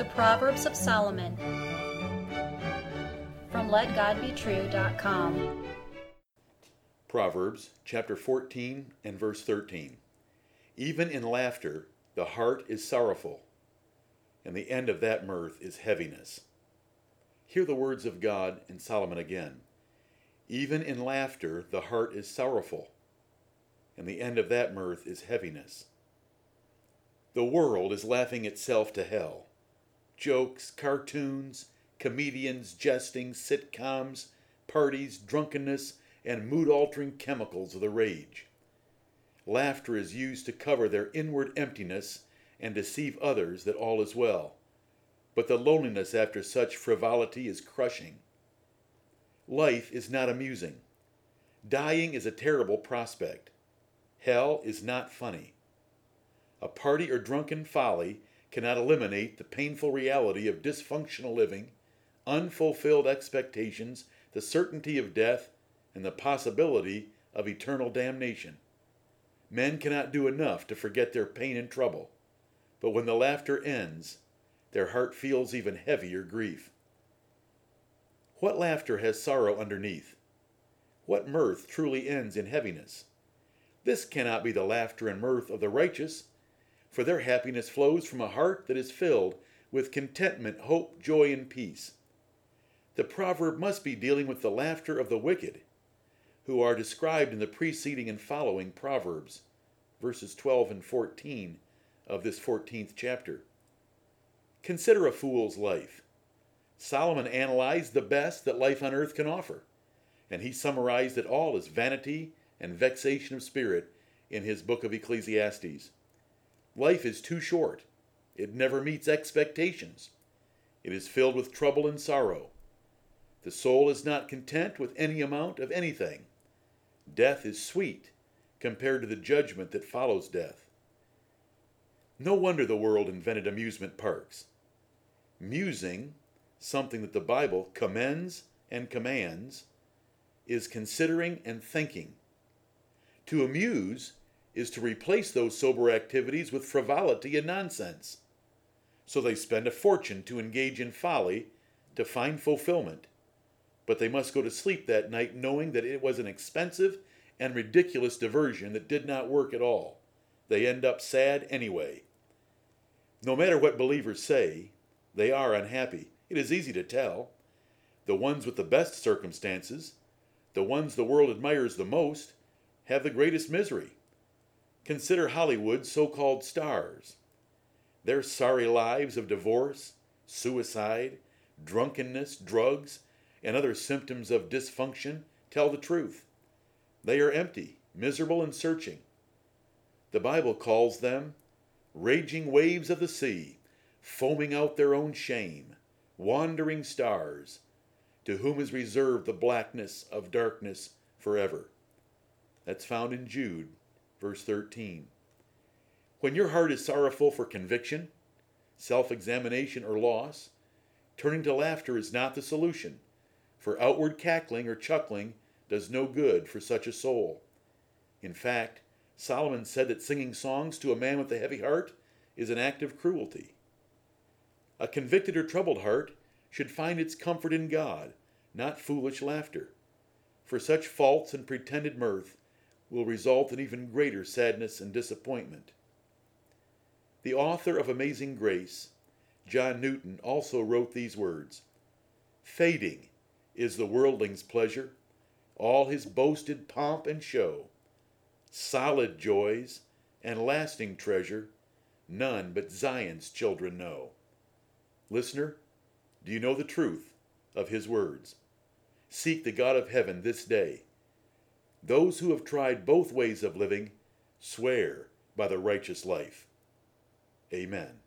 The Proverbs of Solomon from LetGodBetrue.com. Proverbs chapter 14 and verse 13. Even in laughter, the heart is sorrowful, and the end of that mirth is heaviness. Hear the words of God in Solomon again. Even in laughter, the heart is sorrowful, and the end of that mirth is heaviness. The world is laughing itself to hell. Jokes, cartoons, comedians, jesting, sitcoms, parties, drunkenness, and mood altering chemicals of the rage. Laughter is used to cover their inward emptiness and deceive others that all is well. But the loneliness after such frivolity is crushing. Life is not amusing. Dying is a terrible prospect. Hell is not funny. A party or drunken folly cannot eliminate the painful reality of dysfunctional living, unfulfilled expectations, the certainty of death, and the possibility of eternal damnation. Men cannot do enough to forget their pain and trouble, but when the laughter ends, their heart feels even heavier grief. What laughter has sorrow underneath? What mirth truly ends in heaviness? This cannot be the laughter and mirth of the righteous, for their happiness flows from a heart that is filled with contentment, hope, joy, and peace. The proverb must be dealing with the laughter of the wicked, who are described in the preceding and following Proverbs, verses 12 and 14 of this 14th chapter. Consider a fool's life. Solomon analyzed the best that life on earth can offer, and he summarized it all as vanity and vexation of spirit in his book of Ecclesiastes. Life is too short. It never meets expectations. It is filled with trouble and sorrow. The soul is not content with any amount of anything. Death is sweet compared to the judgment that follows death. No wonder the world invented amusement parks. Musing, something that the Bible commends and commands, is considering and thinking. To amuse is to replace those sober activities with frivolity and nonsense. So they spend a fortune to engage in folly to find fulfillment. But they must go to sleep that night knowing that it was an expensive and ridiculous diversion that did not work at all. They end up sad anyway. No matter what believers say, they are unhappy. It is easy to tell. The ones with the best circumstances, the ones the world admires the most, have the greatest misery. Consider Hollywood's so called stars. Their sorry lives of divorce, suicide, drunkenness, drugs, and other symptoms of dysfunction tell the truth. They are empty, miserable, and searching. The Bible calls them raging waves of the sea, foaming out their own shame, wandering stars, to whom is reserved the blackness of darkness forever. That's found in Jude verse 13. When your heart is sorrowful for conviction, self examination, or loss, turning to laughter is not the solution, for outward cackling or chuckling does no good for such a soul. In fact, Solomon said that singing songs to a man with a heavy heart is an act of cruelty. A convicted or troubled heart should find its comfort in God, not foolish laughter. For such false and pretended mirth will result in even greater sadness and disappointment. The author of Amazing Grace, John Newton, also wrote these words Fading is the worldling's pleasure, all his boasted pomp and show. Solid joys and lasting treasure, none but Zion's children know. Listener, do you know the truth of his words? Seek the God of heaven this day those who have tried both ways of living swear by the righteous life. Amen.